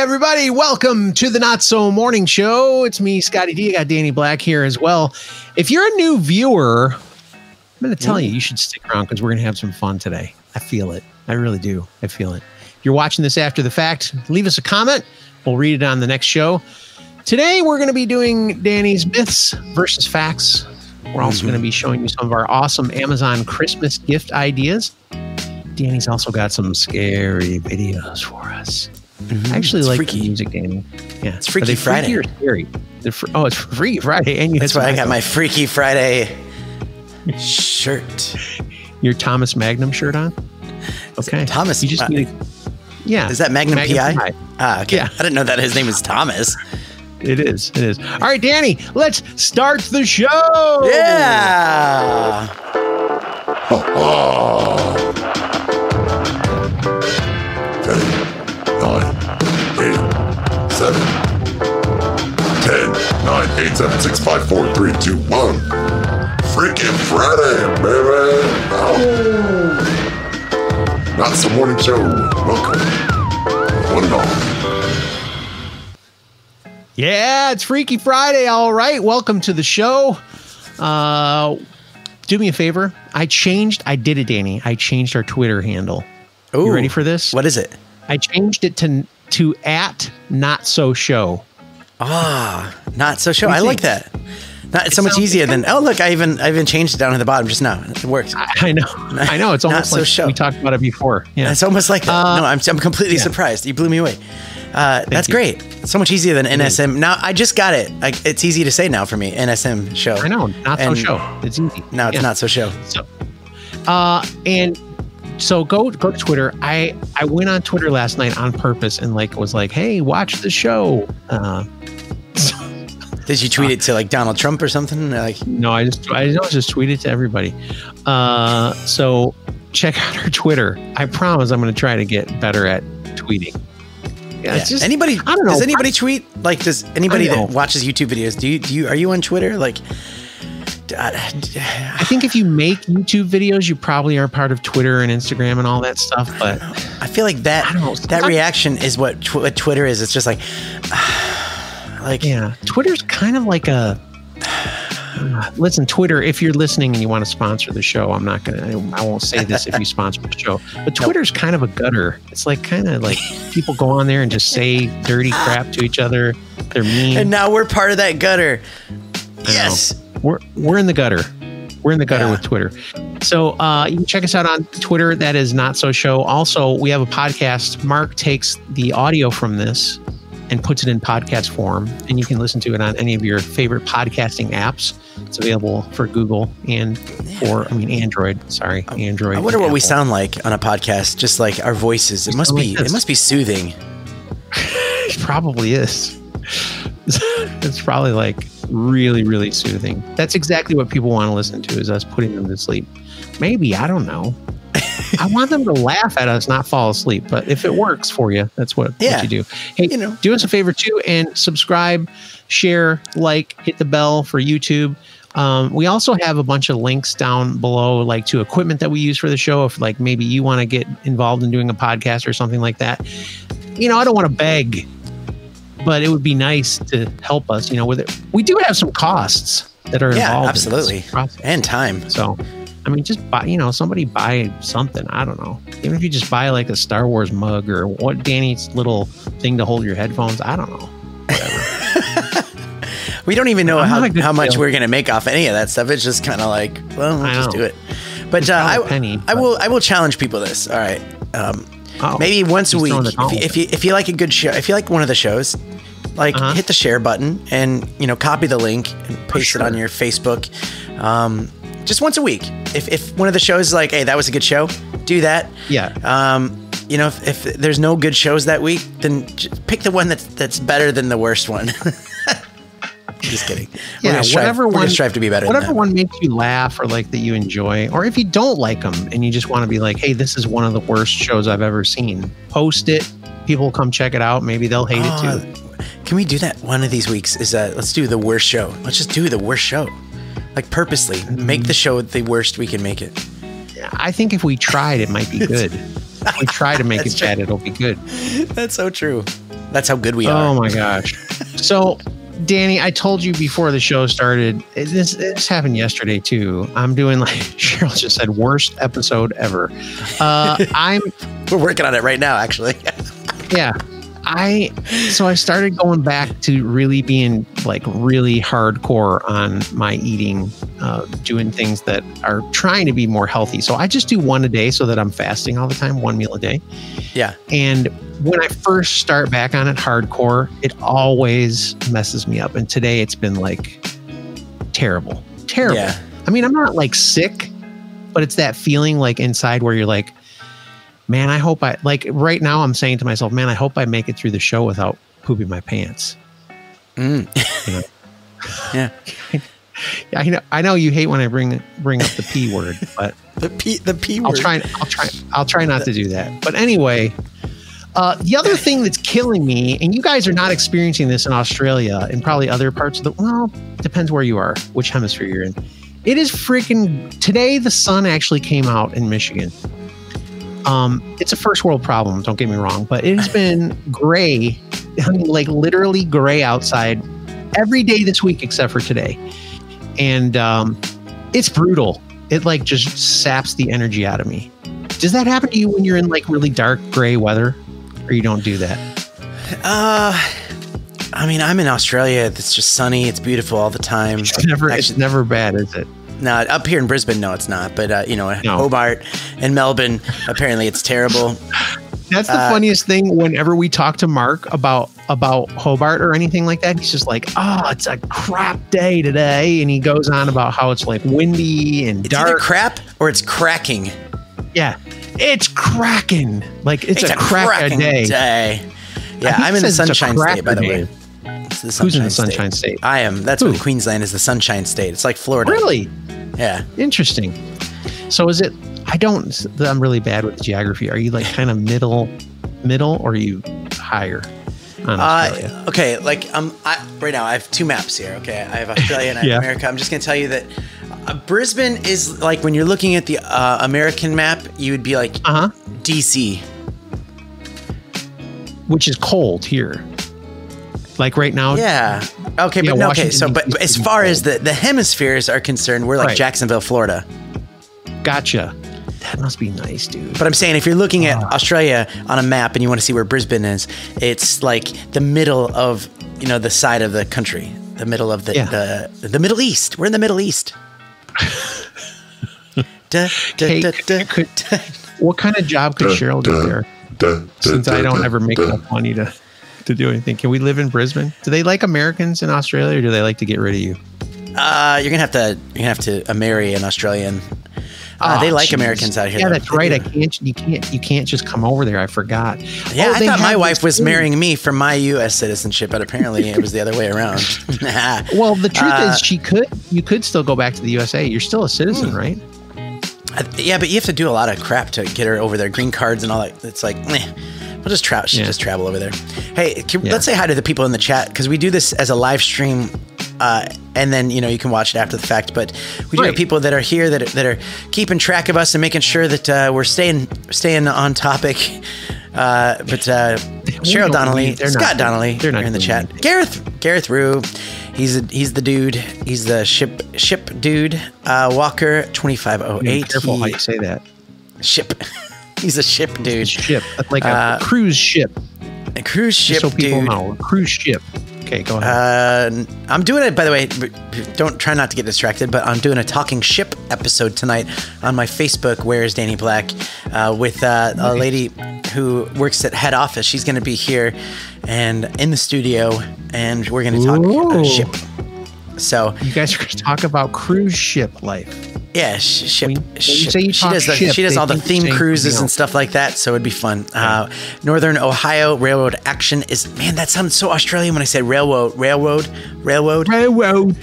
everybody. Welcome to the Not So Morning Show. It's me, Scotty D. I got Danny Black here as well. If you're a new viewer, I'm going to tell you, you should stick around because we're going to have some fun today. I feel it. I really do. I feel it. If you're watching this after the fact, leave us a comment. We'll read it on the next show. Today, we're going to be doing Danny's myths versus facts. We're also going to mm-hmm. be showing you some of our awesome Amazon Christmas gift ideas. Danny's also got some scary videos for us. I actually It's like freaky. the music, Danny. Yeah, It's Freaky Friday. Freaky or scary? They're fr- oh, it's Freaky Friday, and you That's why I got my Freaky Friday shirt. your Thomas Magnum shirt on. Okay, Thomas- You just uh, need. to- Yeah, Is that Magnum, PI? PI. Ah, okay. Yeah. I didn't know that his name was Thomas. It is. It is. All right, Danny. Let's start the show. Yeah. nine, seven, ten, nine, eight, seven, six, five, four, three, two, one. Freaking Friday, baby! Oh. Not the morning show. Welcome, one and all. Yeah, it's Freaky Friday. All right, welcome to the show. Uh, do me a favor. I changed. I did it, Danny. I changed our Twitter handle. Ooh. You ready for this? What is it? I changed it to to at not so show. Ah, not so show. I like that. Not, it's so much easier than. Oh, look! I even I even changed it down at the bottom just now. It works. I, I know. I know. It's almost so like show. we talked about it before. Yeah. It's almost like. Uh, no, I'm, I'm completely yeah. surprised. You blew me away. Uh, that's you. great. So much easier than. NSM. Now I just got it. Like it's easy to say now for me. NSM show. I know. Not so show. It's easy. Now it's Yeah. not so show. So, uh, and so go go to Twitter. I I went on Twitter last night on purpose and like was like, hey, watch the show. Uh, Did you tweet it to like Donald Trump or something? Like no, I just I just tweet it to everybody. Uh, so check out our Twitter. I promise I'm going to try to get better at tweeting. Yeah, yeah. just anybody? I don't know. Does anybody tweet? Like does anybody that watches YouTube videos? Do you do you are you on Twitter? Like. I think if you make YouTube videos, you probably are part of Twitter and Instagram and all that stuff. But I feel like that I don't know, that reaction is what, tw- what Twitter is. It's just like, like yeah, Twitter's kind of like a. Listen, Twitter. If you're listening and you want to sponsor the show, I'm not gonna. I won't say this if you sponsor the show. But Twitter's kind of a gutter. It's like kind of like people go on there and just say dirty crap to each other. They're mean. And now we're part of that gutter. Yes. We're we're in the gutter. We're in the gutter Yeah. with Twitter. So uh, you can check us out on Twitter. That is not so show. Also, we have a podcast. Mark takes the audio from this and puts it in podcast form, and you can listen to it on any of your favorite podcasting apps. It's available for Google and for I mean Android. Sorry, Android. I wonder what we sound like on a podcast, just like our voices. It must be it must be soothing. It probably is. it's probably like really, really soothing. That's exactly what people want to listen to is us putting them to sleep. Maybe, I don't know. I want them to laugh at us, not fall asleep. But if it works for you, that's what, Yeah. what you do. Hey, You know. do us a favor too and subscribe, share, like, hit the bell for YouTube. Um, we also have a bunch of links down below, like to equipment that we use for the show. If like maybe you want to get involved in doing a podcast or something like that, you know, I don't want to beg, but it would be nice to help us. You know, with it, we do have some costs that are Yeah, involved. in absolutely. process. And time. So, I mean, just buy, you know, somebody buy something. I don't know. Even if you just buy like a Star Wars mug or what Danny's little thing to hold your headphones. I don't know. We don't even know I'm how, not a good how much salesman. we're gonna make off any of that stuff. It's just kind of like, well, I let's just know. do it. But uh, I, penny, I but- will I will challenge people this. All right. Um, Oh, maybe once a week. if you, if you if you like a good show if you like one of the shows like Uh-huh. hit the share button and you know copy the link and paste it on your facebook. Um, just once a week. If, if one of the shows is like hey that was a good show do that. Yeah. um, you know if, if there's no good shows that week then pick the one that's that's better than the worst one just kidding we're yeah, strive, whatever we're one strive to be better Whatever one makes you laugh or like that you enjoy, or if you don't like them and you just want to be like, "Hey, this is one of the worst shows I've ever seen." Post it. People will come check it out. Maybe they'll hate it Oh, too. Ah, can we do that one of these weeks? Is that let's do the worst show. Let's just do the worst show. Like purposely make the show the worst we can make it. I think if we tried, it might be good. If we try to make it true. bad, it'll be good. That's so true. That's how good we Oh are. Oh my gosh. So, Danny, I told you before the show started. This this happened yesterday too. I'm doing like Cheryl just said, worst episode ever. Uh, I'm We're working on it right now, actually. yeah. I so I started going back to really being like really hardcore on my eating, uh, doing things that are trying to be more healthy. So I just do one a day so that I'm fasting all the time, one meal a day. yeah. And when I first start back on it hardcore, it always messes me up. And today it's been like terrible, terrible. Yeah. I mean, I'm not like sick, but it's that feeling like inside where you're like, man, I hope I like right now I'm saying to myself, man, I hope I make it through the show without pooping my pants. Mm. You know? Yeah. Yeah, I know I know you hate when I bring bring up the P word, but The P the P I'll try. I'll try. I'll try not to do that. But anyway, uh, the other thing that's killing me, and you guys are not experiencing this in Australia and probably other parts of the well, depends where you are, which hemisphere you're in. It is freaking today. The sun actually came out in Michigan. Um, it's a first world problem. Don't get me wrong, but it has been gray. I mean, like literally gray outside every day this week except for today, and um, it's brutal. It like just saps the energy out of me. Does that happen to you when you're in like really dark gray weather, or you don't do that? Uh, I mean, I'm in Australia. It's just sunny. It's beautiful all the time. It's never. it's never bad, is it? No, up here in Brisbane, no, it's not. But uh, you know, No. Hobart and Melbourne, apparently it's terrible. That's the Uh, funniest thing. Whenever we talk to Mark about about Hobart or anything like that, he's just like, "Oh, it's a crap day today," and he goes on about how it's like windy and It's dark. crap or it's cracking. yeah, it's cracking. Like it's, a, crack a day. day. Yeah, I'm in the a Sunshine State, by the way. The Who's in the Sunshine Sunshine State? I am. That's what Queensland is. The Sunshine State. It's like Florida. Really Yeah. interesting. So is it? I don't. I'm really bad with geography. Are you like kind of middle, middle, or are you higher? On Australia? Uh, okay, like um, I, right now I have two maps here. Okay, I have Australia and I have Yeah. America. I'm just gonna tell you that uh, Brisbane is like when you're looking at the uh, American map, you would be like uh huh. DC. Which is cold here. Like right now. Yeah. Okay, Yeah, but no, okay. So, but, but as far cold. as the the hemispheres are concerned, we're like Right. Jacksonville, Florida. Gotcha. That must be nice, dude. But I'm saying if you're looking at Ah. Australia on a map and you want to see where Brisbane is, it's like the middle of you know the side of the country, the middle of the Yeah. the, the Middle East. We're in the Middle East. Da, da, Hey, da, da, could- da. what kind of job could Duh, Cheryl do duh, there? duh, duh, Since I don't duh, ever make duh. enough money to to do anything. Can we live in Brisbane? Do they like Americans in Australia, or do they like to get rid of you? Uh, you're gonna have to you're gonna have to uh, marry an Australian. Uh, Oh, they like jeez. Americans out here. Yeah, though. that's right. I can't. You can't. You can't just come over there. I forgot. Yeah, Oh, I thought my wife was thing. marrying me for my U.S. citizenship, but apparently it was the other way around. Well, the truth Uh, is, she could. You could still go back to the USA. You're still a citizen, right? Yeah, but you have to do a lot of crap to get her over there. Green cards and all that. It's like, meh. We'll just travel. She Yeah. just travel over there. Hey, can, Yeah. let's say hi to the people in the chat because we do this as a live stream, uh, and then you know you can watch it after the fact. But we do Right. have people that are here that are, that are keeping track of us and making sure that uh, we're staying staying on topic. Uh, but uh, Cheryl don't Donnelly, need- they're Scott not- Donnelly, they're not in the chat. anything. Gareth Gareth Rue, he's a, he's the dude. He's the ship ship dude. Uh, Walker twenty five oh eight. Be eight. careful how you say that. Ship. He's a ship dude. Ship, like a Uh, cruise ship. A cruise Just ship so people dude. know, a cruise ship. Okay, go ahead. Uh, I'm doing it, by the way. Don't try not to get distracted, but I'm doing a talking ship episode tonight on my Facebook. Where is Danny Black? Uh, with uh, a lady who works at head office. She's going to be here and in the studio, and we're going to talk uh, ship. So you guys are going to talk about cruise ship life. Yeah, sh- ship. When- when ship. say you she does the, ship, she does all the theme cruises and stuff like that, so it'd be fun. Uh, Northern Ohio Railroad Action is man. That sounds so Australian when I say railroad, railroad, railroad. Railroad.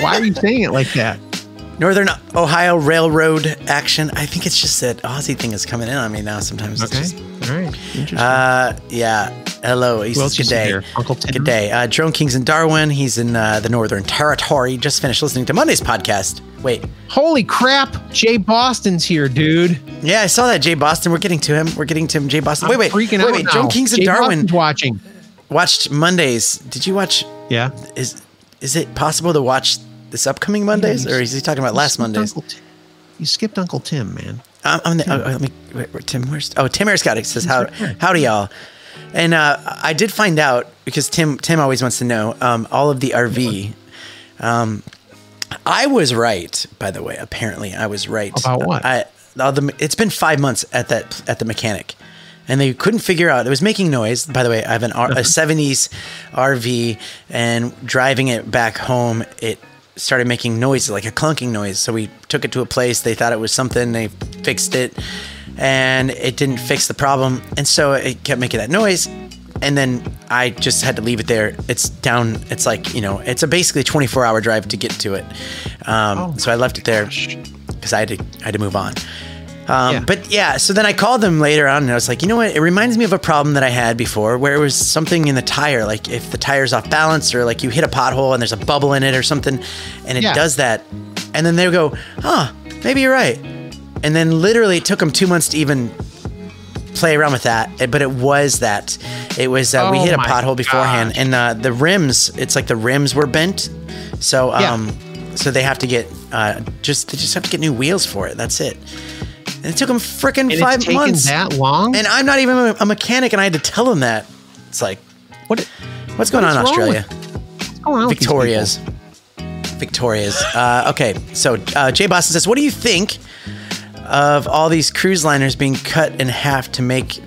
Why are you saying it like that? Northern Ohio Railroad Action. I think it's just that Aussie thing is coming in on me now. Sometimes. Okay. just- All right. Interesting. uh, yeah. Hello. He Who else says, you good day. Uncle Tim? Good day. Uh, Drone Kings in Darwin. He's in uh, the Northern Territory. Just finished listening to Monday's podcast. Wait. Holy crap! Jay Boston's here, dude. Yeah, I saw that. Jay Boston. We're getting to him. We're getting to him. Jay Boston. I'm wait, wait, freaking wait, out wait. now. Drone Kings in Jay Darwin Boston's watching. watched Mondays. Did you watch? Yeah. Is is it possible to watch this upcoming Mondays, Yeah, or is he talking about last Mondays? You skipped Uncle Tim, man. I'm, I'm the, oh, oh, let me, wait, Tim, where's, oh, Tim Scott says, How, howdy y'all. And uh, I did find out because Tim, Tim always wants to know um, all of the RV. Um, I was right, by the way. Apparently, I was right. About what? I, all the, it's been five months at that at the mechanic, and they couldn't figure out. It was making noise. By the way, I have an R, a '70s RV, and driving it back home, it started making noise, like a clunking noise. So we took it to a place. They thought it was something. They fixed it, and it didn't fix the problem, and so it kept making that noise. And then I just had to leave it there. It's down. It's like you know, it's a basically 24 hour drive to get to it. Um, Oh so I left it there because I had to I had to move on. Um, Yeah. But yeah, so then I called them later on and I was like, you know what? It reminds me of a problem that I had before where it was something in the tire, like if the tire's off balance or like you hit a pothole and there's a bubble in it or something, and it Yeah. does that. And then they go, huh, maybe you're right. And then literally it took them two months to even play around with that. But it was that. It was, uh, we Oh hit a pothole beforehand gosh. and uh, the rims, it's like the rims were bent. So, Yeah. um, so they have to get, uh, just, they just have to get new wheels for it. That's it. And it took them freaking five it's taken months. that long. And I'm not even a, a mechanic, and I had to tell him that. It's like, what? what's going What's on in Australia? What's going on Victoria's. Victoria's. Uh, okay, so uh, Jay Boston says, "What do you think of all these cruise liners being cut in half to make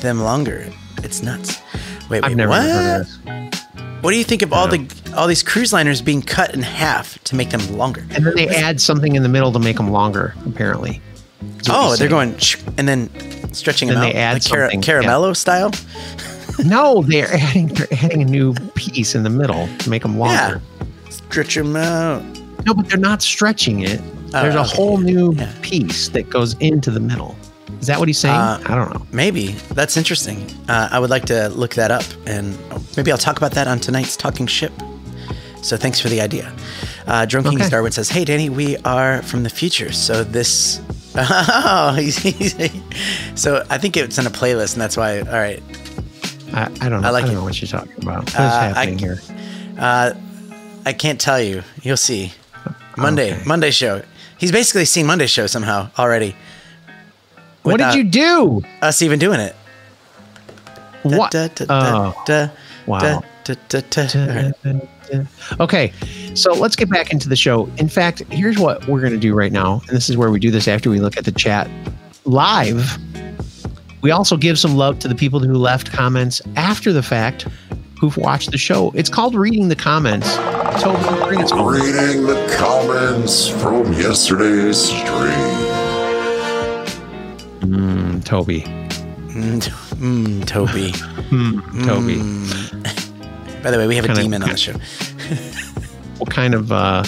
them longer? It's nuts." Wait, wait, I've never what? heard of this. What do you think of all the all these cruise liners being cut in half to make them longer? And then they add something in the middle to make them longer. Apparently. Oh, they're going and then stretching Then them they out, add like something, caramello style. No, they're adding they're adding a new piece in the middle to make them Yeah, longer. stretch them out. No, but they're not stretching it. Oh, There's a okay. whole new Yeah. piece that goes into the middle. Is that what he's saying? Uh, I don't know. Maybe that's interesting. Uh, I would like to look that up, and maybe I'll talk about that on tonight's Talking Ship. So thanks for the idea. Uh, Drone King Okay. Starwood says, "Hey Danny, we are from the future, so this." Oh, he's, he's, so I think it's in a playlist, and that's why. All right, I, I don't know. I I, like don't it. know what you're talking about. What's Uh, I- happening here? I can't tell you. You'll see. Monday, Okay. Monday show. He's basically seen Monday's show somehow already. What did you do? Us even doing it. What? Oh. Wow. Okay, so let's get back into the show. In fact, here's what we're going to do right now. And this is where we do this after we look at the chat live. We also give some love to the people who left comments after the fact who've watched the show. It's called reading the comments. Toby, bring us. Reading the comments from yesterday's stream. Mm, Toby. Mm, mm, Toby. Mm, Toby. By the way, we have a Kinda- demon on the show. What kind of uh,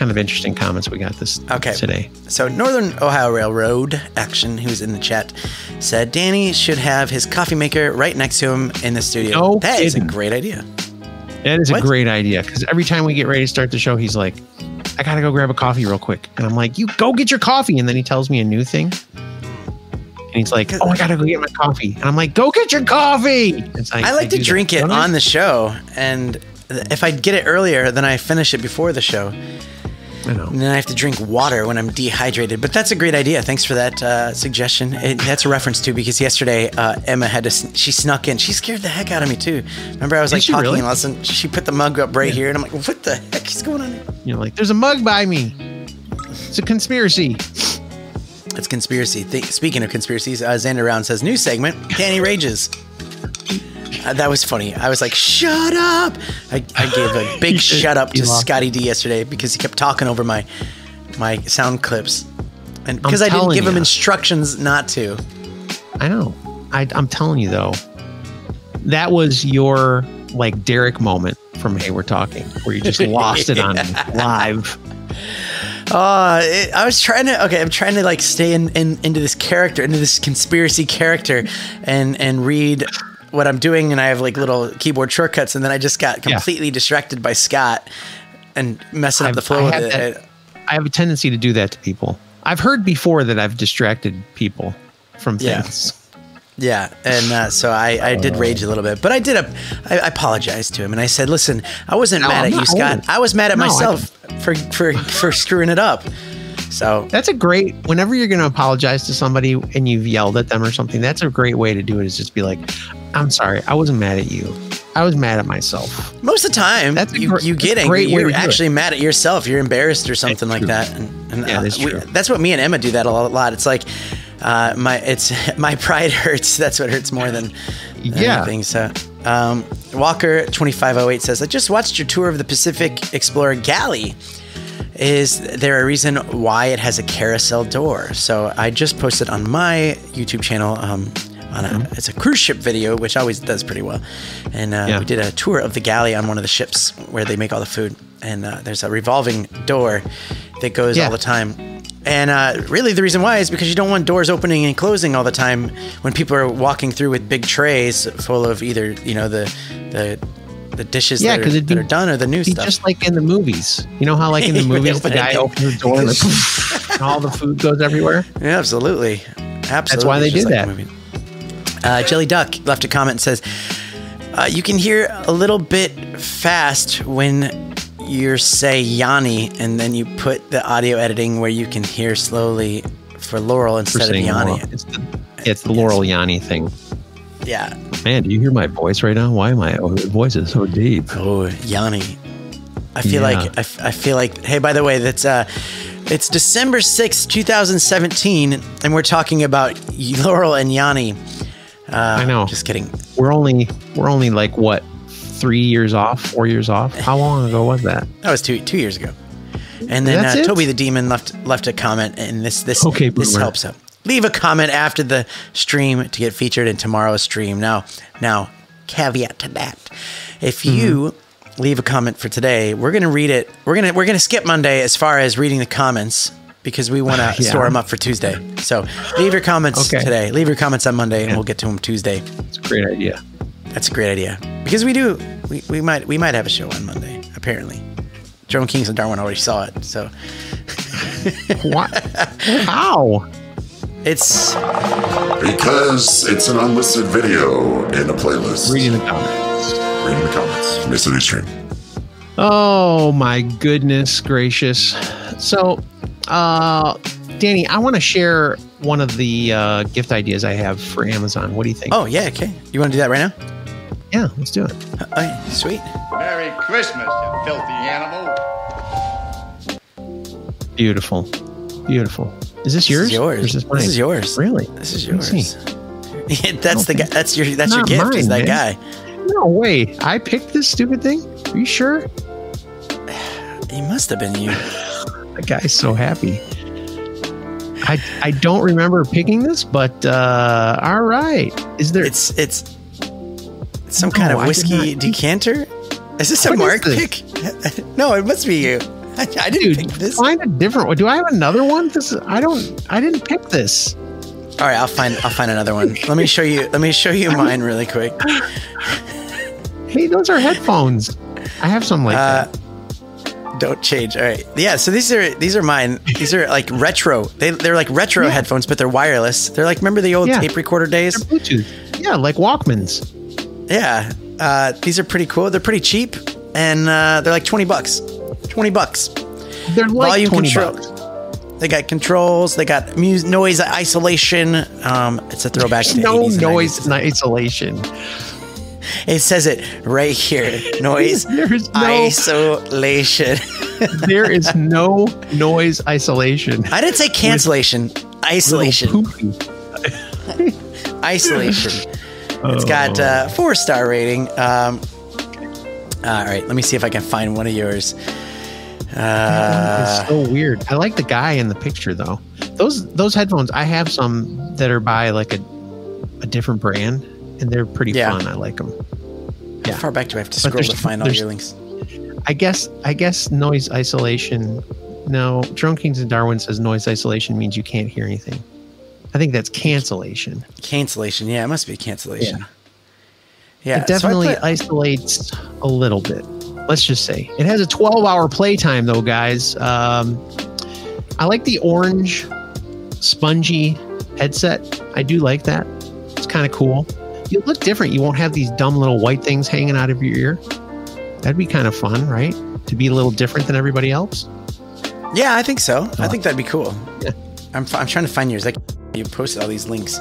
kind of interesting comments we got this Okay. today? So, Northern Ohio Railroad Action, who's in the chat, said Danny should have his coffee maker right next to him in the studio. No that is a great idea. That is What? a great idea because every time we get ready to start the show, he's like, I gotta go grab a coffee real quick. And I'm like, You go get your coffee. And then he tells me a new thing. And he's like, Oh, I gotta go get my coffee. And I'm like, Go get your coffee. It's I like to do that, drink it don't I? on the show, and if I get it earlier, then I finish it before the show. I know. And then I have to drink water when I'm dehydrated. But that's a great idea. Thanks for that uh, suggestion. It, that's a reference to because yesterday uh, Emma had to. She snuck in. She scared the heck out of me too. Remember, I was Did like talking really? and all of a sudden she put the mug up right here, and I'm like, "What the heck is going on?" Here? You're like, There's a mug by me. It's a conspiracy. It's conspiracy. Th- speaking of conspiracies, uh, Xander Round says new segment. Danny rages. Uh, that was funny. I was like, "Shut up!" I, I gave a big shut up to Scotty D yesterday because he kept talking over my my sound clips, and because I didn't give him instructions not to. I know. I, I'm telling you though, that was your like Derek moment from Hey We're Talking, where you just lost it on live. Uh, it, I was trying to. Okay, I'm trying to like stay in, in into this character, into this conspiracy character, and and read what I'm doing, and I have like little keyboard shortcuts, and then I just got Yeah. completely distracted by Scott. and messing up I've- the flow I of have that- I have a tendency to do that to people. I've heard before that I've distracted people from Yeah. things. Yeah, and uh, so I, I did rage a little bit, but I did a I, I apologized to him and I said, "Listen, I wasn't No, mad I'm at you, Scott. old. I was mad at No, myself for for for screwing it up." So That's a great. Whenever you're going to apologize to somebody and you've yelled at them or something, that's a great way to do it. Is just be like, "I'm sorry, I wasn't mad at you. I was mad at myself." most of the time, That's you gr- you get angry. You're actually mad at yourself. You're embarrassed or something like true. that. And, and Yeah, uh, that's we- true. that's what me and Emma do that a lot. It's like uh, my it's my pride hurts. That's what hurts more than Yeah. anything. So. Um, Walker twenty five oh eight says, "I just watched your tour of the Pacific Explorer galley. Is there a reason why it has a carousel door? So I just posted on my YouTube channel. Um, on a, it's a cruise ship video, which always does pretty well. And uh, Yeah. we did a tour of the galley on one of the ships where they make all the food. And uh, there's a revolving door that goes Yeah. all the time. And uh, really, the reason why is because you don't want doors opening and closing all the time when people are walking through with big trays full of either you know the the the dishes Yeah, that, are, it'd that are done or the new be stuff. just like in the movies. You know how, like in the movies, the guy opens the door and, like, and all the food goes everywhere. Yeah, absolutely. Absolutely. That's why they did like that. movie. Uh, Jelly Duck left a comment and says, uh, You can hear a little bit fast when you say Yanni, and then you put the audio editing where you can hear slowly for Laurel For instead of Yanni. Laurel. It's the, it's the Laurel Yanni thing. Yeah. Man, do you hear my voice right now? Why my voice is so deep? Oh, Yanni. I feel Yeah. like I, f- I feel like. Hey, by the way, that's uh, it's December sixth, two thousand seventeen, and we're talking about Laurel and Yanni. Uh, I know. Just kidding. We're only we're only like what three years off, four years off. How long ago was that? That was two two years ago. And then uh. Toby the Demon left left a comment, and this this Okay, this boomer. helps out. Leave a comment after the stream to get featured in tomorrow's stream. Now, now, caveat to that: if Mm-hmm. you leave a comment for today, we're gonna read it. We're gonna we're gonna skip Monday as far as reading the comments because we want to Yeah. store them up for Tuesday. So leave your comments Okay. today. Leave your comments on Monday, and we'll get to them Tuesday. It's a great idea. That's a great idea because we do. We, we might we might have a show on Monday. Apparently, Drone Kings and Darwin already saw it, so What? How? It's Because it's an unlisted video in a playlist. Reading the comments. Reading the comments. Miss a new stream. Oh my goodness gracious. So, uh, Danny, I want to share one of the uh, gift ideas I have for Amazon. What do you think? oh yeah okay. You want to do that right now? yeah, let's do it. Okay, sweet. Merry Christmas, you filthy animal. Beautiful. Beautiful. Is this yours? This is yours. Is this, mine? This is yours. Really? This is yours. that's the guy. That's your that's your gift. is that man. guy? No way. I picked this stupid thing. Are you sure? He must have been you. That guy's so happy. I I don't remember picking this, but uh all right. Is there It's it's some No, kind of whiskey decanter. Is this a What Mark pick? no, it must be you. I, didn't dude? pick this. Find a different one. Do I have another one? This is, I don't. I didn't pick this. All right, I'll find I'll find another one. Let me show you. Let me show you mine really quick. Hey, those are headphones. I have some like Uh, that. Don't change. All right. Yeah. So these are these are mine. These are like retro. They they're like retro Yeah. headphones, but they're wireless. They're like remember the old Yeah. tape recorder days? They're Bluetooth. Yeah, like Walkmans. Yeah. Uh, these are pretty cool. They're pretty cheap, and uh, they're like twenty bucks. Twenty bucks. They're like Volume twenty control. bucks. They got controls. They got mu- noise isolation. Um, it's a throwback to No 80s and noise 90s. and isolation. It says it right here. Noise There's no. isolation. there is no noise isolation. I didn't say cancellation. Isolation. Poopy. Isolation. It's got uh, four star rating. Um, all right, let me see if I can find one of yours. Uh, so weird. I like the guy in the picture though. Those those headphones. I have some that are by like a a different brand, and they're pretty Yeah. fun. I like them. how far back do I have to scroll to find all your links? I guess I guess noise isolation. No, Drone Kings and Darwin says noise isolation means you can't hear anything. I think that's cancellation. Cancellation. Yeah, it must be cancellation. Yeah, yeah it so definitely put- isolates a little bit. Let's just say it has a 12 hour playtime, though, guys. Um, I like the orange, spongy headset. I do like that. It's kind of cool. You look different. You won't have these dumb little white things hanging out of your ear. That'd be kind of fun, right? To be a little different than everybody else. Yeah, I think so. I think that'd be cool. Yeah. I'm, I'm trying to find yours. Like you posted all these links.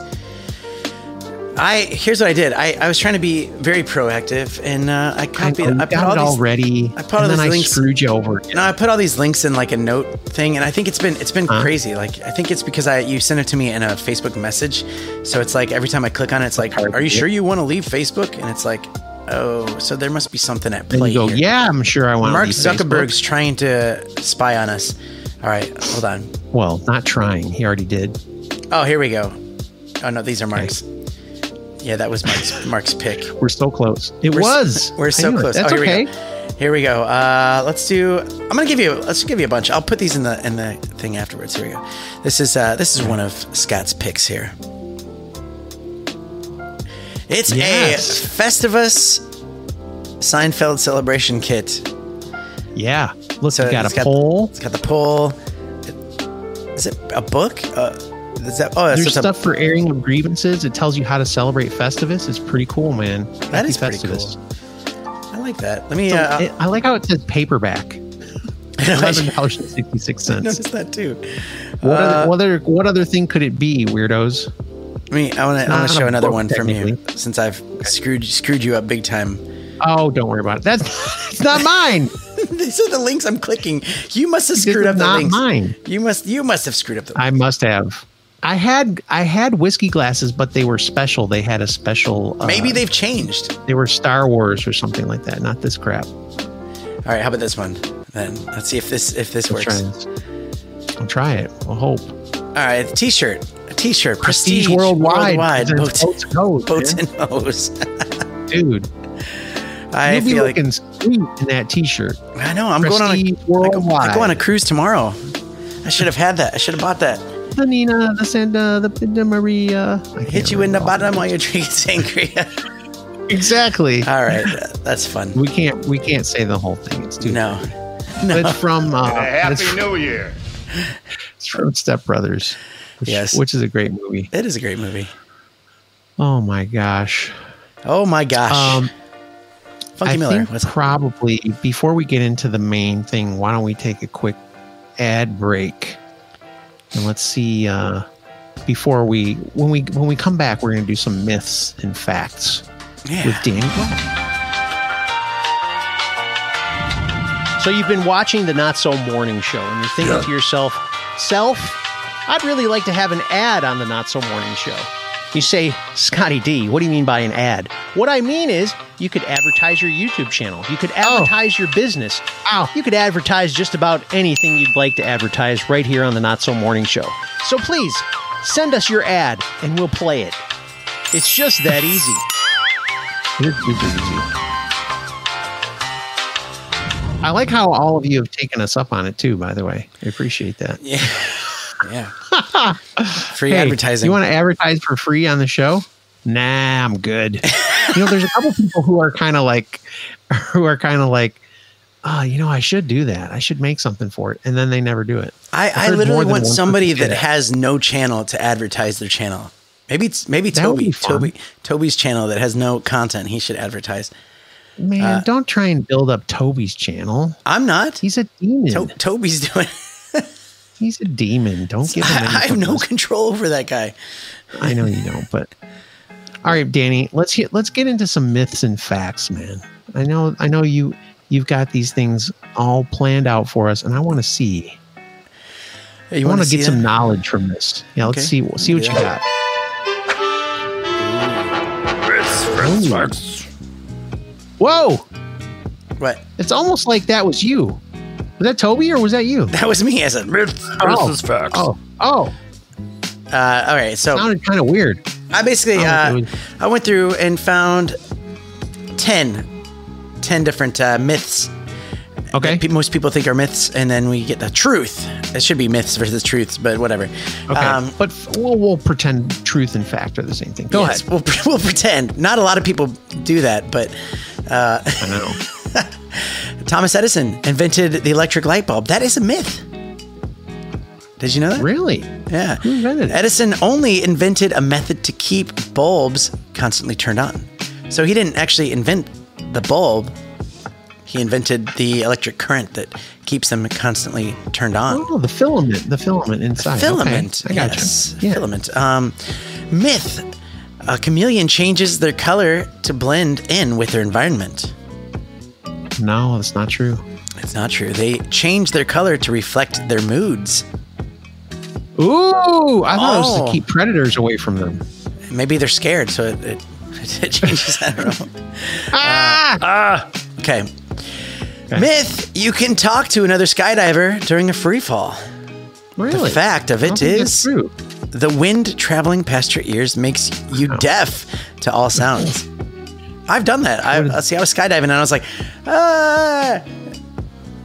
I here's what I did. I, I was trying to be very proactive, and uh, I I, copied. know, I put got all it these. already. I put all and then these I links- screwed you over. Know, I put all these links in like a note thing, and I think it's been it's been Huh? crazy. Like I think it's because I you sent it to me in a Facebook message, so it's like every time I click on it, it's like, "Are you sure you want to leave Facebook?" And it's like, "Oh, so there must be something at play you go, here." yeah, I'm sure I want Mark to leave Facebook." Zuckerberg's trying to spy on us. All right, hold on. Well, not trying. He already did. Oh, here we go. Oh no, these are Mark's. Yeah, that was Mark's Mark's pick. We're so close. It We're was. We're so it. close. That's oh, here okay. We go. Here we go. Uh, let's do. I'm gonna give you. Let's give you a bunch. I'll put these in the in the thing afterwards. Here we go. This is uh, this is one of Scott's picks here. It's Yes. a Festivus Seinfeld celebration kit. Yeah. Look, So you got it's a got- poll. It's got the poll. Is it a book? Uh, is that? Oh, that's There's stuff for airing of grievances. It tells you how to celebrate Festivus. It's pretty cool, man. That Happy is pretty Festivus. I like that. Let me. So Uh, it- I like how it says paperback. Eleven dollars and sixty six cents. noticed that too. What, Uh, other, what other what other thing could it be, weirdos? I mean, I want to. I want to show another book, one from you since I've screwed screwed you up big time. Oh, don't worry about it. That's it's not mine. These are the links I'm clicking. You must have screwed up the not links. mine. You must. You must have screwed up the. Links. I must have. I had I had whiskey glasses, but they were special. They had a special. Uh, Maybe they've changed. they were Star Wars or something like that. Not this crap. All right. How about this one? Then let's see if this if this Let's works. try. I'll try it. I'll hope. All right. T-shirt. A T-shirt. Prestige, Prestige, worldwide. Worldwide. Boats, boats, boats and hose. dude. I You'll be feel like looking sweet in that T-shirt. I know. I'm going on a. Prestige I go, I go on a cruise tomorrow. I should have had that. I should have bought that. The Nina, the Santa, the Pinta Maria. I Hit you in the bottom while you're drinking sangria. Exactly. All right. That's fun. we can't. We can't say the whole thing. It's too. No. But it's from. Uh, And a it's, Happy New Year. it's from Step Brothers. Which, Yes. Which is a great movie. It is a great movie. Oh my gosh. Oh my gosh. Um, Funky I Miller. think probably before we get into the main thing, why don't we take a quick ad break and let's see. Uh, before we when we when we come back, we're going to do some myths and facts yeah. with Black. So you've been watching the Not So Morning Show, and you're thinking Yeah. to yourself, "Self, I'd really like to have an ad on the Not So Morning Show." You say, "Scotty D, what do you mean by an ad?" What I mean is, you could advertise your YouTube channel. You could oh. advertise your business. Ow. You could advertise just about anything you'd like to advertise right here on the Not So Morning Show. So please send us your ad, and we'll play it. It's just that easy. It is super easy. I like how all of you have taken us up on it too. By the way, I appreciate that. Yeah. Yeah. Free Hey, advertising. You want to advertise for free on the show? Nah, I'm good. you know, there's a couple people who are kind of like, who are kind of like, oh, you know, I should do that. I should make something for it, and then they never do it. I, I literally want somebody that that. has no channel to advertise their channel. Maybe it's maybe Toby. Toby Toby's channel that has no content. He should advertise. Man, Uh, don't try and build up Toby's channel. I'm not. He's a demon. To- Toby's doing. He's a demon. Don't give him. I, I have no control over that guy. I know you don't, but all right, Danny, let's get let's get into some myths and facts, man. I know I know you you've got these things all planned out for us, and I want to see. Hey, I want wanna get see some that? knowledge from this. Yeah, let's Okay. see we'll see what you Yeah. got. Facts. Whoa! What? It's almost like that was you. Was that Toby or was that you? That was me as a. Myths Oh. versus facts. Oh, oh, Uh, all right, so sounded kind of weird. I basically Oh, uh, I went through and found 10, 10 different uh, myths Okay. that pe- most people think are myths, and then we get the truth. It should be myths versus truths, but whatever. Okay. Um, but f- we'll, we'll pretend truth and fact are the same thing. Go yes, ahead. We'll, we'll pretend. Not a lot of people do that, but I know. Thomas Edison invented the electric light bulb. That is a myth. Did you know that? Really? Yeah. Who invented it? Edison only invented a method to keep bulbs constantly turned on. So he didn't actually invent the bulb. He invented the electric current that keeps them constantly turned on. Oh, the filament, the filament inside. filament. Okay, I got yes. you. Yeah. Filament. Um, myth. A chameleon changes their color to blend in with their environment. No, that's not true. It's not true. They change their color to reflect their moods. Ooh, I thought it was Oh. to keep predators away from them. Maybe they're scared, so it, it, it changes. I don't know. Ah! Okay. Myth: You can talk to another skydiver during a free fall. really? The fact of it is, the wind traveling past your ears makes you deaf to all sounds. I've done that. I, I see. I was skydiving and I was like, ah.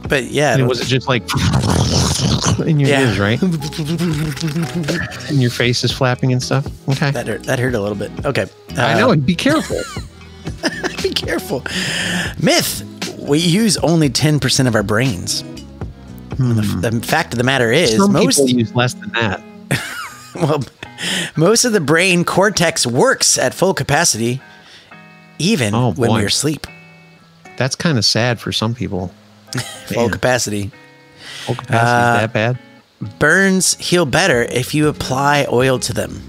But yeah, And was it just like in your Yeah. ears, right? and your face is flapping and stuff. Okay. that hurt. That hurt a little bit. Okay. I Uh, know. and Be careful. Be careful. Myth: We use only ten percent of our brains. The, the fact of the matter is, Hmm. Some most people use less than that. well, most of the brain cortex works at full capacity, even Oh, when boy. we're asleep. That's kind of sad for some people. Full capacity. Full capacity Uh, is that bad? Burns heal better if you apply oil to them.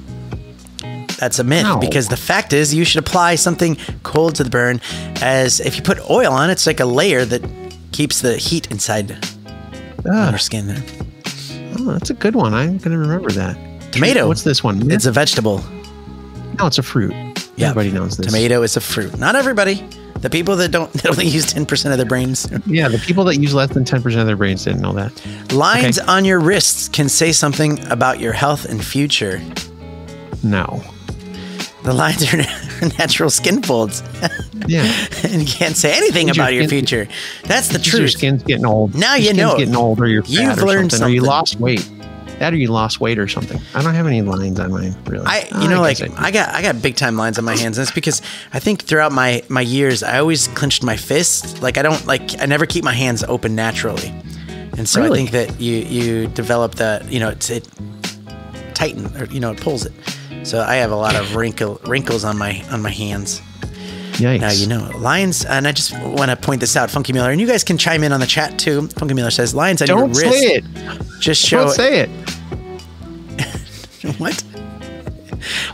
That's a myth No. because the fact is you should apply something cold to the burn as if you put oil on it's like a layer that keeps the heat inside on Ah, your skin. There. Oh, that's a good one. I'm gonna remember that. Tomato. What's this one? It's a vegetable. no, it's a fruit. Yeah. Everybody knows this. Tomato is a fruit. Not everybody. The people that don't that only use 10% of their brains. Yeah, the people that use less than ten percent of their brains didn't know that. Lines Okay. on your wrists can say something about your health and future. No. The lines are natural skin folds. Yeah. and you can't say anything your about your skin- future. That's the truth. your skin's getting old. Now Your you skin's know. getting old, or you're You've learned something, or you lost weight. That or you lost weight or something. I don't have any lines on mine really. I, Oh, you know, like I. I got, I got big time lines on my hands, and it's because I think throughout my my years, I always clenched my fists. Like I don't like, I never keep my hands open naturally, and so Really? I think that you you develop that, you know, it's it tighten or you know it pulls it. So I have a lot of wrinkle wrinkles on my on my hands. Yikes. Now you know lions, and I just want to point this out, Funky Miller, and you guys can chime in on the chat too. Funky Miller says lions on Don't your wrist. say it. Just show Don't say it. what.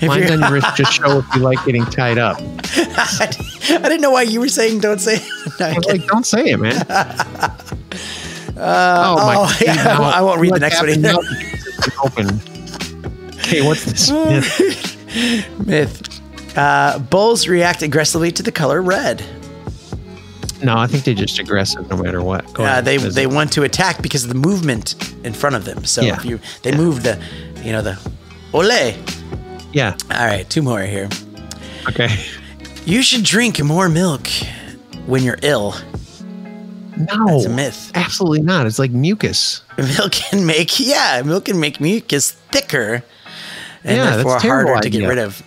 If you're- on your wrist just show if you like getting tied up. I didn't know why you were saying don't say. No, like, don't say it, man. oh oh, yeah, I won't- I won't read the next one either. Open. Okay, what's this? myth? Myth. Uh, bulls react aggressively to the color red. No, I think they're just aggressive no matter what. Uh, they they it- want to attack because of the movement in front of them. So Yeah. if you they move the, you know the, ole. Yeah. All right, two more here. Okay. You should drink more milk when you're ill. No. That's a myth. Absolutely not. It's like mucus. Milk can make yeah, milk can make mucus thicker, and Yeah, that's therefore harder to get rid of.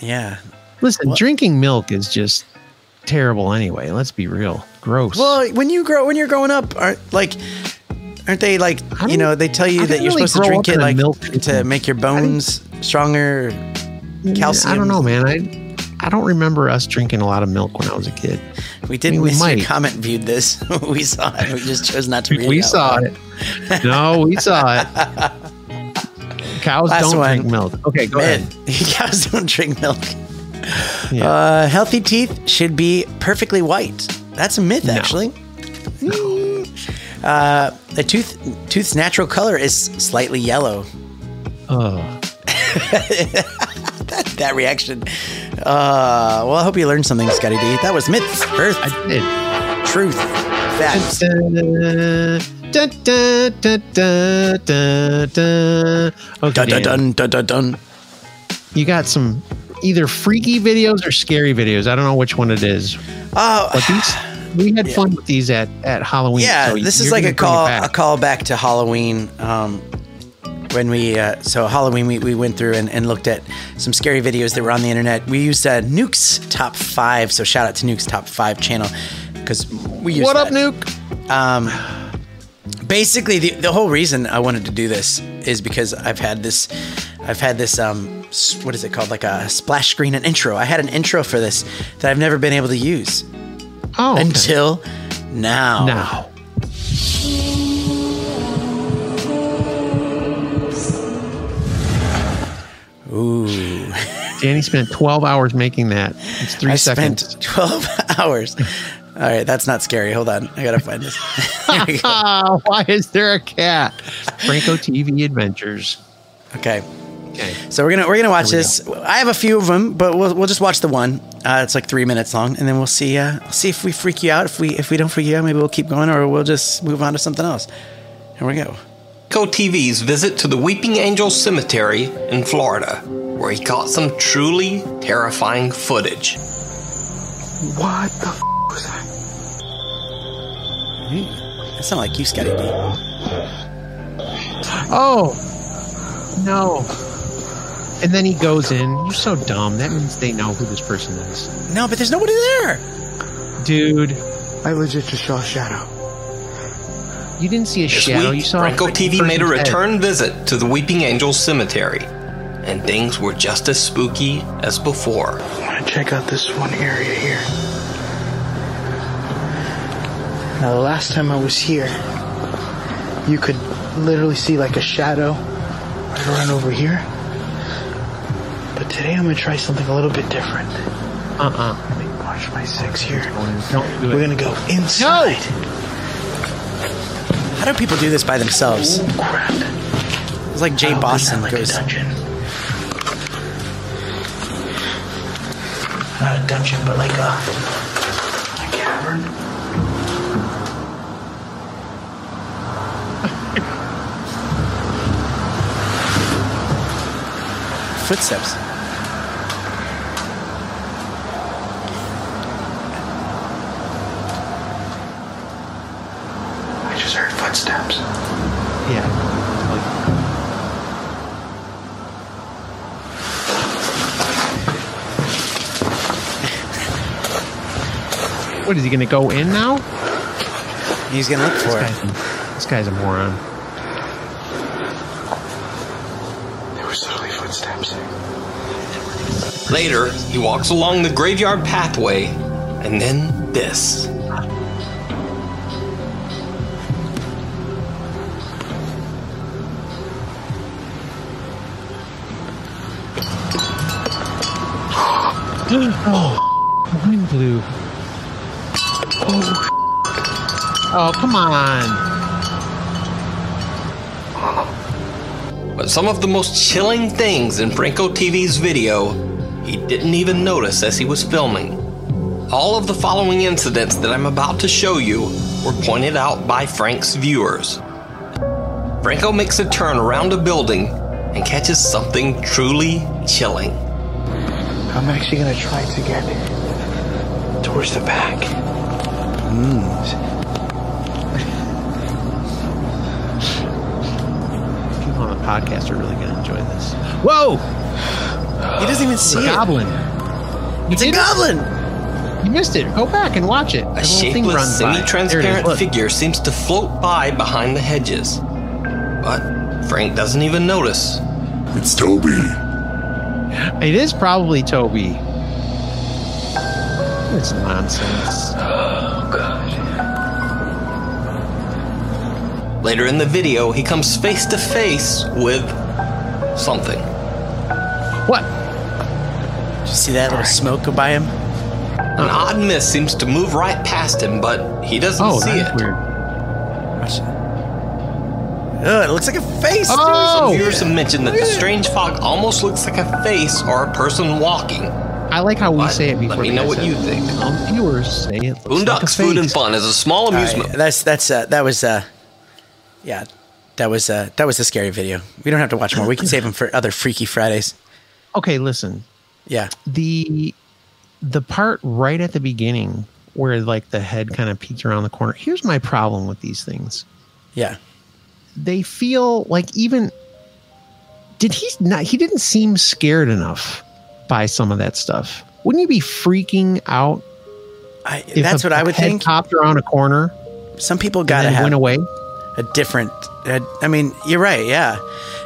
Yeah. Listen, drinking milk is just terrible anyway. Let's be real. Gross. Well, when you grow when you're growing up, aren't like aren't they like you know they tell you that you're really supposed to drink it like milk to make your bones stronger, calcium. I don't know, man. I I don't remember us drinking a lot of milk when I was a kid. We didn't I mean, we might. comment viewed this. we saw it. We just chose not to read it. We out saw it. No, we saw it. Cows Last don't one. drink milk. Okay, go ahead. Cows don't drink milk. Yeah. Uh, healthy teeth should be perfectly white. That's a myth, actually. Uh, a tooth tooth's natural color is slightly yellow. oh, That reaction. Uh, well, I hope you learned something, Scotty D. That was myths, earth, I did. truth, facts. Dun, dun, dun, dun, dun, dun. Okay, Dun dun dun dun dun dun. you got some either freaky videos or scary videos. I don't know which one it is, Oh, but these we had fun with these at at Halloween. yeah. so this is like a call back. a call back to Halloween. Um, when we uh, so Halloween we, we went through and, and looked at some scary videos that were on the internet. We used uh, Nuke's top five. So shout out to Nuke's top five channel. because we used What up. Nuke? Um, basically, the, the whole reason I wanted to do this is because I've had this, I've had this, um, what is it called? Like a splash screen, an intro. I had an intro for this that I've never been able to use Oh, okay. until now. now. Ooh, Danny spent 12 hours making that. It's three I seconds. spent 12 hours. All right, that's not scary. Hold on. I got to find this. There we go. Why is there a cat? Franco TV Adventures. Okay. Okay. So we're gonna we're gonna watch we this. I have a few of them, but we'll we'll just watch the one. Uh, it's like three minutes long, and then we'll see uh, see if we freak you out. If we if we don't freak you out, maybe we'll keep going, or we'll just move on to something else. Here we go. Co TV's visit to the Weeping Angel Cemetery in Florida, where he caught some truly terrifying footage. What the f was that? That's not like you, Scotty D. Oh, no. And then he goes in. You're so dumb. That means they know who this person is. No, but there's nobody there. Dude, I legit just saw a shadow. you didn't see a This shadow. week, you saw Franco a TV made a person's head. return visit to the Weeping Angels Cemetery, and things were just as spooky as before. I want to check out this one area here. Now, the last time I was here, you could literally see like a shadow right around over here. But today I'm going to try something a little bit different. Uh-uh. Let me watch my six here. Don't do We're going to go inside. How do people do this by themselves? Oh, crap. It's like Jay oh, I'll Boston like goes. a dungeon. Not a dungeon, but like a, a cavern. Footsteps. I just heard footsteps. Yeah. Like, what is he going to go in now? He's gonna look for This it. guy's, this guy's a moron. There were subtly footsteps. Later, he walks along the graveyard pathway, and then this. oh, the wind blew. Oh, come on. But some of the most chilling things in Franco TV's video, he didn't even notice as he was filming. All of the following incidents that I'm about to show you were pointed out by Frank's viewers. Franco makes a turn around a building and catches something truly chilling. I'm actually gonna try to get towards the back. People podcast are really going to enjoy this. Whoa! He doesn't even see It's a it. goblin. You It's a didn't- goblin. You missed it. Go back and watch it. A The little thing shapeless, semi There it is. transparent figure seems to float by behind the hedges. But Frank doesn't even notice. It's Toby. It is probably Toby. It's nonsense. Later in the video, he comes face to face with something. What? Did you see that little smoke go by him? An odd mist seems to move right past him, but he doesn't Oh, see it. weird. Watch it. Oh, it looks like a face. Oh! Some viewers have mentioned that the strange fog almost looks like a face or a person walking. I like how we What? say it before. Let me know what you think. Some viewers say it looks like a Boondocks Food and. Fun is a small All right, amusement. that's that's uh, that was uh, yeah, that was uh, that was a scary video. We don't have to watch more. We can save them for other Freaky Fridays. Okay, listen. Yeah. The the part right at the beginning where like the head kind of peeked around the corner. Here's my problem with these things. Yeah. They feel like even did he not he didn't seem scared enough by some of that stuff. Wouldn't you be freaking out I, that's a what I would head think. Popped around a corner Some people gotta then have went away. A different. Uh, I mean, you're right. Yeah,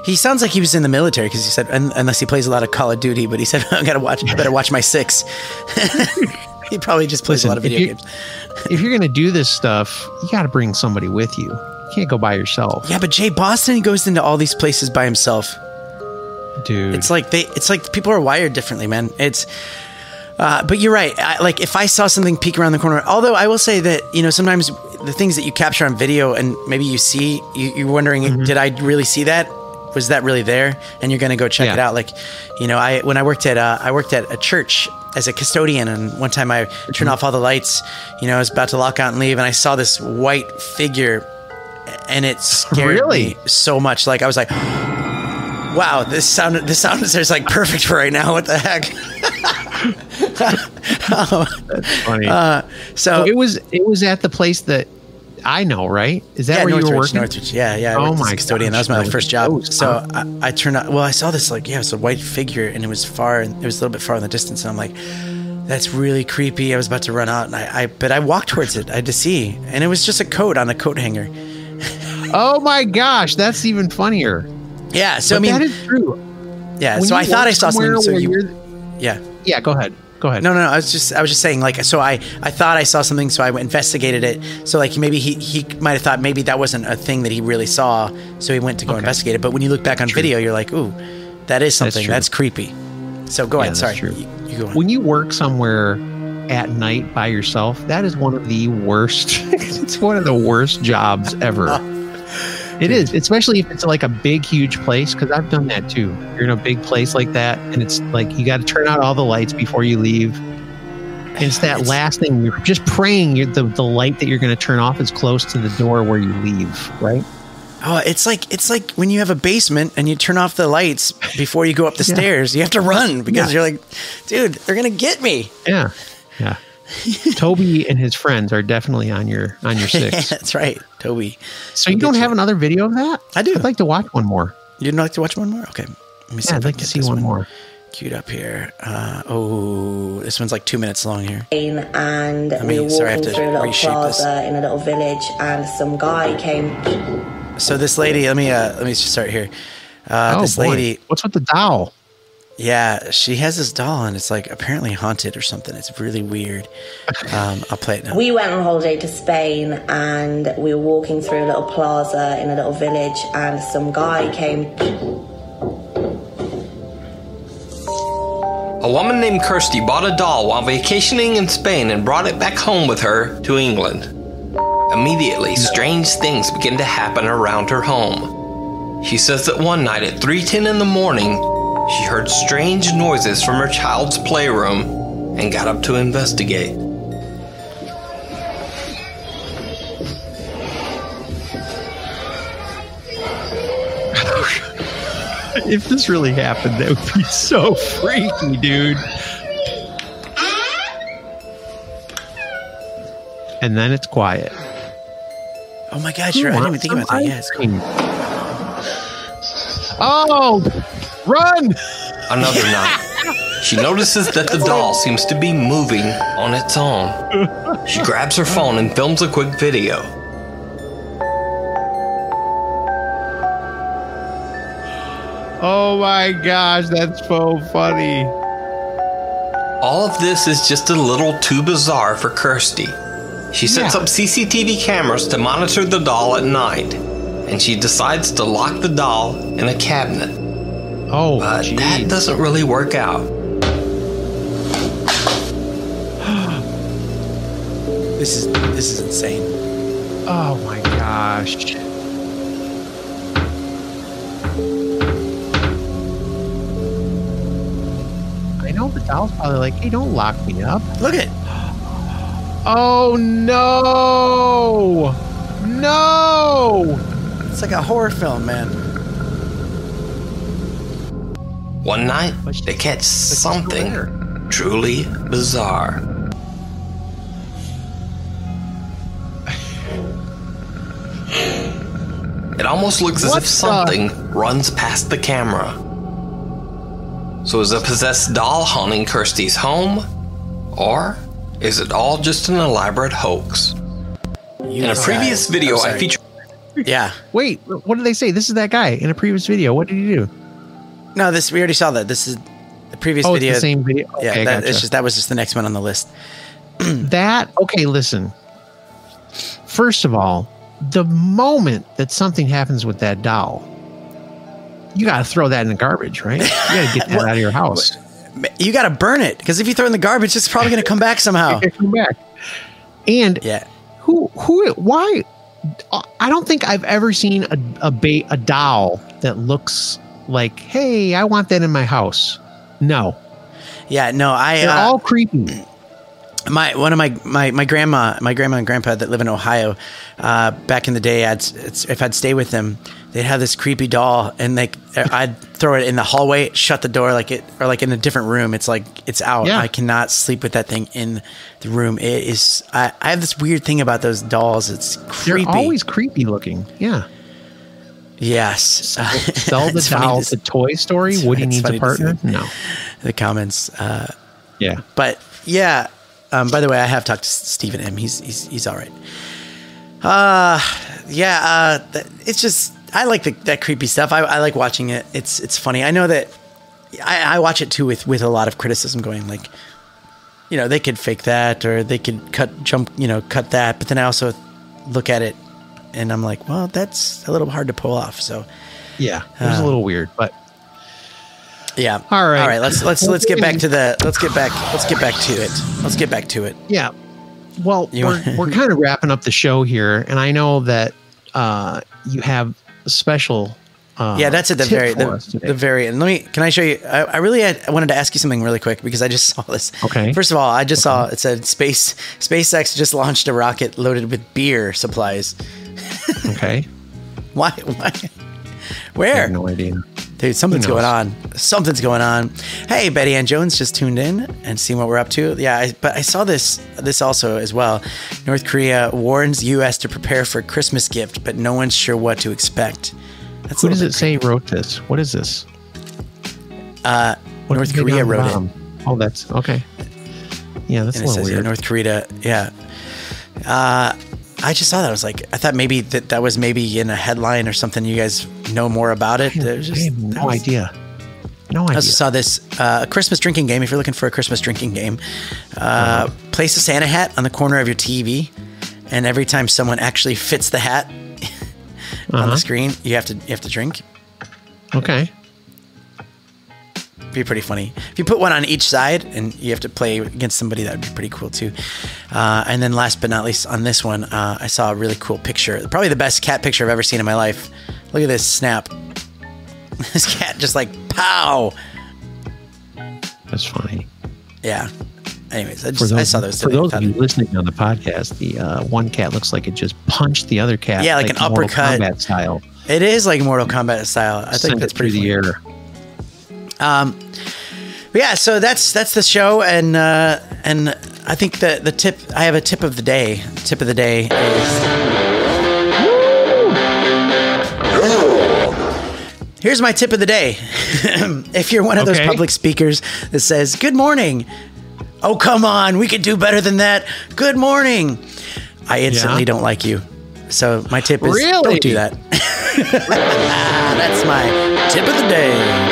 he sounds like he was in the military because he said un- unless he plays a lot of Call of Duty, but he said I gotta watch. I better watch my six. he probably just plays a lot of video you- games. If you're gonna do this stuff, you got to bring somebody with you. You can't go by yourself, Yeah, but Jay Boston goes into all these places by himself. dude. It's like they. It's like people are wired differently, man. It's. Uh, but you're right. I, like if I saw something peek around the corner, although I will say that you know sometimes the things that you capture on video and maybe you see, you, you're wondering, Mm-hmm. did I really see that? Was that really there? And you're gonna go check Yeah. it out. Like, you know, I when I worked at uh, I worked at a church as a custodian, and one time I turned Mm-hmm. off all the lights. You know, I was about to lock out and leave, and I saw this white figure, and it scared Really? me so much. Like I was like. Wow, this sound this sound is like perfect for right now. What the heck? That's funny. Uh, so it was it was at the place that I know, right? Is that yeah, where you were Northridge, working? Northridge. Yeah, yeah. I Oh my custodian. gosh, that was my first job. so? I, I turned out. Well, I saw this like yeah, it was a white figure, and it was far, and it was a little bit far in the distance, and I'm like, that's really creepy. I was about to run out, and I, I but I walked towards it. I had to see, and it was just a coat on a coat hanger. Oh my gosh, that's even funnier. Yeah. So But I mean, that is true. yeah. When So I thought I saw something. So you, yeah. yeah, go ahead. Go ahead. No, no, no. I was just, I was just saying, like, so I, I thought I saw something, so I investigated it. So, like, maybe he, he might have thought maybe that wasn't a thing that he really saw, so he went to go Okay. investigate it. But when you look back on video, you're like, ooh, that is something. true. That's, creepy. So go Yeah, ahead. Sorry, true. You, you go on. When you work somewhere at night by yourself, that is one of the worst. it's one of the worst jobs ever. It is, especially if it's like a big, huge place. Because I've done that too. You're in a big place like that, and it's like you got to turn out all the lights before you leave. And it's that It's- last thing. You're just praying you're, the the light that you're going to turn off is close to the door where you leave. Right? oh, it's like it's like when you have a basement and you turn off the lights before you go up the Yeah. stairs. You have to run because Yeah. you're like, dude, they're gonna get me. Yeah. Yeah. Toby and his friends are definitely on your on your six. That's right, Toby. So you I'll don't have you. another video of that? I do. I'd like to watch one more. You'd like to watch one more? Okay. Let me see. Yeah, I'd like to see this one more. Queued up here. Uh, oh, this one's like two minutes long here. and me- we were sorry, I have walking through a little reshape this. plaza in a little village and some guy came So this lady, let me uh, let me just start here. Uh, oh, this boy. lady, What's with the doll? Yeah, she has this doll, and it's like apparently haunted or something. It's really weird. Um, I'll play it now. we went on holiday to Spain and we were walking through a little plaza in a little village and some guy came A woman named Kirsty bought a doll while vacationing in Spain and brought it back home with her to England. Immediately, strange things began to happen around her home. She says that one night at 3:10 in the morning, she heard strange noises from her child's playroom and got up to investigate. If this really happened, that would be so freaky, dude. And then it's quiet. Oh my gosh, you're, I didn't even think about that. Yeah, it's cool. Oh, run! Another night, she notices that the doll seems to be moving on its own. She grabs her phone and films a quick video. Oh my gosh, that's so funny. All of this is just a little too bizarre for Kirsty. She sets Yeah. up CCTV cameras to monitor the doll at night, and she decides to lock the doll in a cabinet. Oh, But geez. that doesn't really work out. This is this is insane. Oh my gosh. I know the doll's probably like, hey, don't lock me up. Look at Oh no! No! it's like a horror film, man. One night, they catch something truly bizarre. It almost looks as What if the- something runs past the camera. So is a possessed doll haunting Kirsty's home? Or Is it all just an elaborate hoax? You In a decide. previous video, I'm I sorry. featured. Yeah. Wait, what did they say? This is that guy in a previous video. What did he do? No, this we already saw that. This is the previous Oh, video. the same video. Yeah, that, gotcha. it's just that was just the next one on the list. that okay listen first of all the moment that something happens with that doll you got to throw that in the garbage right you got to get that out of your house You got to burn it because if you throw it in the garbage, it's probably going to come back somehow. Come back and Yeah. who who why i don't think i've ever seen a a, ba- a doll that looks like hey i want that in my house. No. Yeah. No, I. they're uh, all creepy. My one of my, my my grandma my grandma and grandpa that live in Ohio uh, back in the day I'd it's, if I'd stay with them they'd have this creepy doll and like I'd throw it in the hallway shut the door like it or like in a different room. It's like it's out. Yeah. I cannot sleep with that thing in the room. It is I, I have this weird thing about those dolls. It's they're always creepy looking. Yeah yes sell the It's funny doll to to Toy Story. Woody needs a to partner. No. the comments uh, Yeah. But yeah, um, by the way, I have talked to Stephen M. He's he's he's all right. Uh yeah, uh, it's just I like the, that creepy stuff. I, I like watching it. It's it's funny. I know that I, I watch it too with with a lot of criticism going like, you know, they could fake that or they could cut jump, you know, cut that. But then I also look at it and I'm like, well, that's a little hard to pull off. So Yeah. It was a Uh, little weird, but yeah. All right. All right. Let's let's let's get back to the let's get back let's get back to it. Let's get back to it. yeah. Well, You we're, want- we're kind of wrapping up the show here, and I know that uh, you have a special. Uh, Yeah, that's at the very the, the very end. Let me. Can I show you? I, I really had, I wanted to ask you something really quick because I just saw this. Okay. First of all, I just saw it said space SpaceX just launched a rocket loaded with beer supplies. Okay. Why? Why? I Where? have no idea. Dude, something's going on. Something's going on. Hey, Betty Ann Jones just tuned in and seeing what we're up to. Yeah, I, but I saw this this also as well. North Korea warns U.S. to prepare for Christmas gift, but no one's sure what to expect. That's Who does it say wrote this? What is this? Uh, What North Korea wrote it. Oh, that's okay. Yeah, that's and a it little says yeah, weird. North Korea. Yeah. Uh, I just saw that. I was like, I thought maybe that that was maybe in a headline or something. You guys know more about it. It was I have no was- idea. No idea. I also saw this uh, a Christmas drinking game. If you're looking for a Christmas drinking game, uh, place a Santa hat on the corner of your TV, and every time someone actually fits the hat on Uh-huh. the screen, you have to you have to drink. Okay. Be pretty funny. If you put one on each side and you have to play against somebody, that would be pretty cool too. Uh, and then last but not least, on this one, uh, I saw a really cool picture. Probably the best cat picture I've ever seen in my life. Look at this snap. this cat just like pow. That's funny. Yeah. Anyways, I, just, those, I saw those for those of you listening on the podcast, the uh, one cat looks like it just punched the other cat. Yeah, like an Mortal uppercut. Kombat style. It is like Mortal Kombat style. I Sent think that's pretty the funny. air. Um, but yeah, so that's that's the show, and uh, and I think the the tip I have a tip of the day. Tip of the day is here's my tip of the day. if you're one of those public speakers that says "Good morning," oh come on, we could do better than that. Good morning. I instantly Yeah. don't like you. So my tip is Really? don't do that. That's my tip of the day.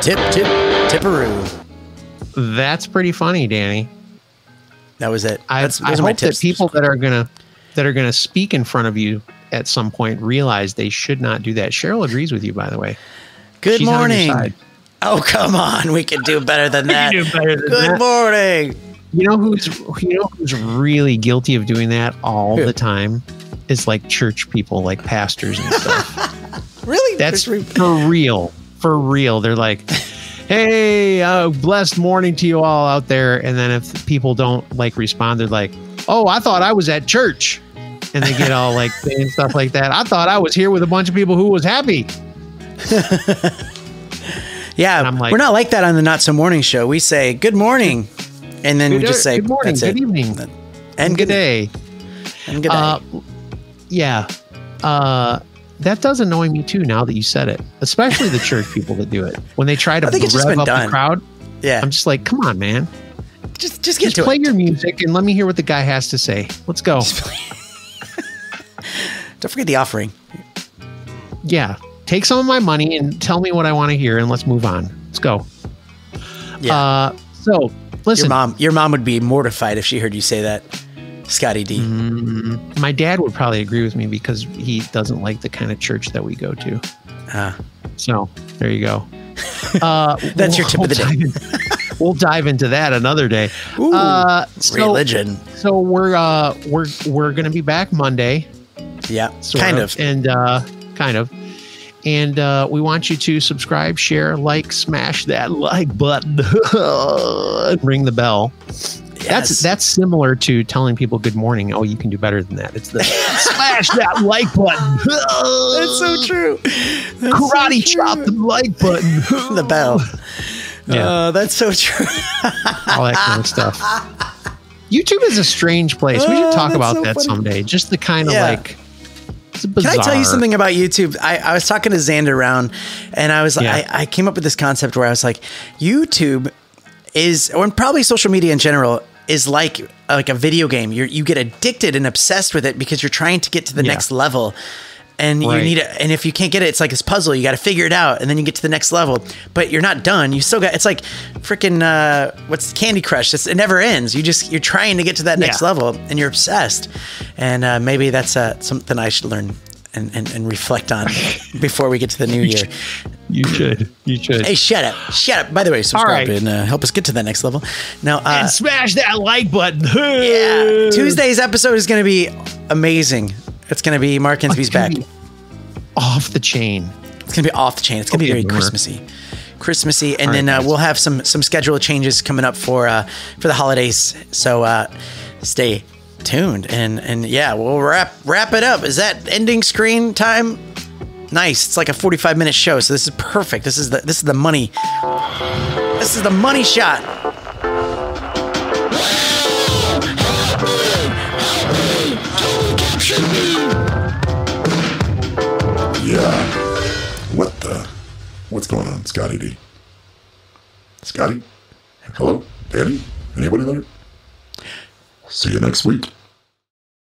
Tip, tip, tipperoo. That's pretty funny, Danny. That was it. I, That's, I those are my hope that people that are gonna that are gonna speak in front of you at some point realize they should not do that. Cheryl agrees with you, by the way. Good She's morning. Oh, come on. We can do better than that. do better than Good that. morning. You know who's you know who's really guilty of doing that all Who? the time is like church people, like pastors and stuff. Really? That's for real. For real. They're like, hey, uh, blessed morning to you all out there. And then if people don't like respond, they're like, oh, I thought I was at church. And they get all like saying stuff like that. I thought I was here with a bunch of people who was happy. yeah, I'm like- we're not like that on the Not So Morning Show. We say good morning, and then we just say good morning, good it. evening, and good day. and good day. Uh, yeah. Uh, that does annoy me too now that you said it, especially the church people that do it. When they try to I think it's just rev up done. the crowd, yeah, I'm just like, come on, man. just just get Just to play it. your music and let me hear what the guy has to say. Let's go. Don't forget the offering. Yeah. Take some of my money and tell me what I want to hear and let's move on. Let's go. Yeah. Uh, so listen, your mom, your mom would be mortified if she heard you say that, Scotty D. my dad would probably agree with me because he doesn't like the kind of church that we go to. Ah. So there you go. Uh, That's your tip of the day. we'll dive into that another day. Ooh, uh, so, religion. So we're uh, we're we're gonna be back Monday. Yeah, kind of. and uh, kind of. And uh, we want you to subscribe, share, like, smash that like button, ring the bell. Yes. That's that's similar to telling people good morning. Oh, you can do better than that. It's the smash that like button. That's so true. That's so Karate true. chop the like button. the bell. Yeah. Uh, that's so true. All that kind of stuff. YouTube is a strange place. We should Oh, talk that's about so that funny. someday. Just the kind of Yeah. like. Bizarre. Can I tell you something about YouTube? I, I was talking to Xander Round, and I was like, Yeah. I, I came up with this concept where I was like, YouTube is, or probably social media in general, is like like a video game. You you get addicted and obsessed with it because you're trying to get to the Yeah. next level. And you need it, and if you can't get it, it's like this puzzle. You got to figure it out, and then you get to the next level. But you're not done. You still got. It's like freaking uh, what's Candy Crush. It's, it never ends. You just you're trying to get to that next Yeah. level, and you're obsessed. And uh, maybe that's uh, something I should learn and, and, and reflect on before we get to the new year. You should. You should. Hey, shut up! Shut up! By the way, subscribe right. and uh, help us get to that next level. Now, uh, and smash that like button. yeah, Tuesday's episode is going to be amazing. It's going to be Mark Insby's back. Off the chain. It's gonna be off the chain. It's gonna be very. Christmassy, Christmassy, and All then right, uh, we'll have some some schedule changes coming up for uh, for the holidays. So uh, stay tuned, and and yeah, we'll wrap wrap it up. Is that ending screen time? Nice. It's like a forty five minute show, so this is perfect. This is the this is the money. This is the money shot. Yeah. What the? What's going on, Scotty D? Scotty? Hello? Danny? Anybody there? See you next week.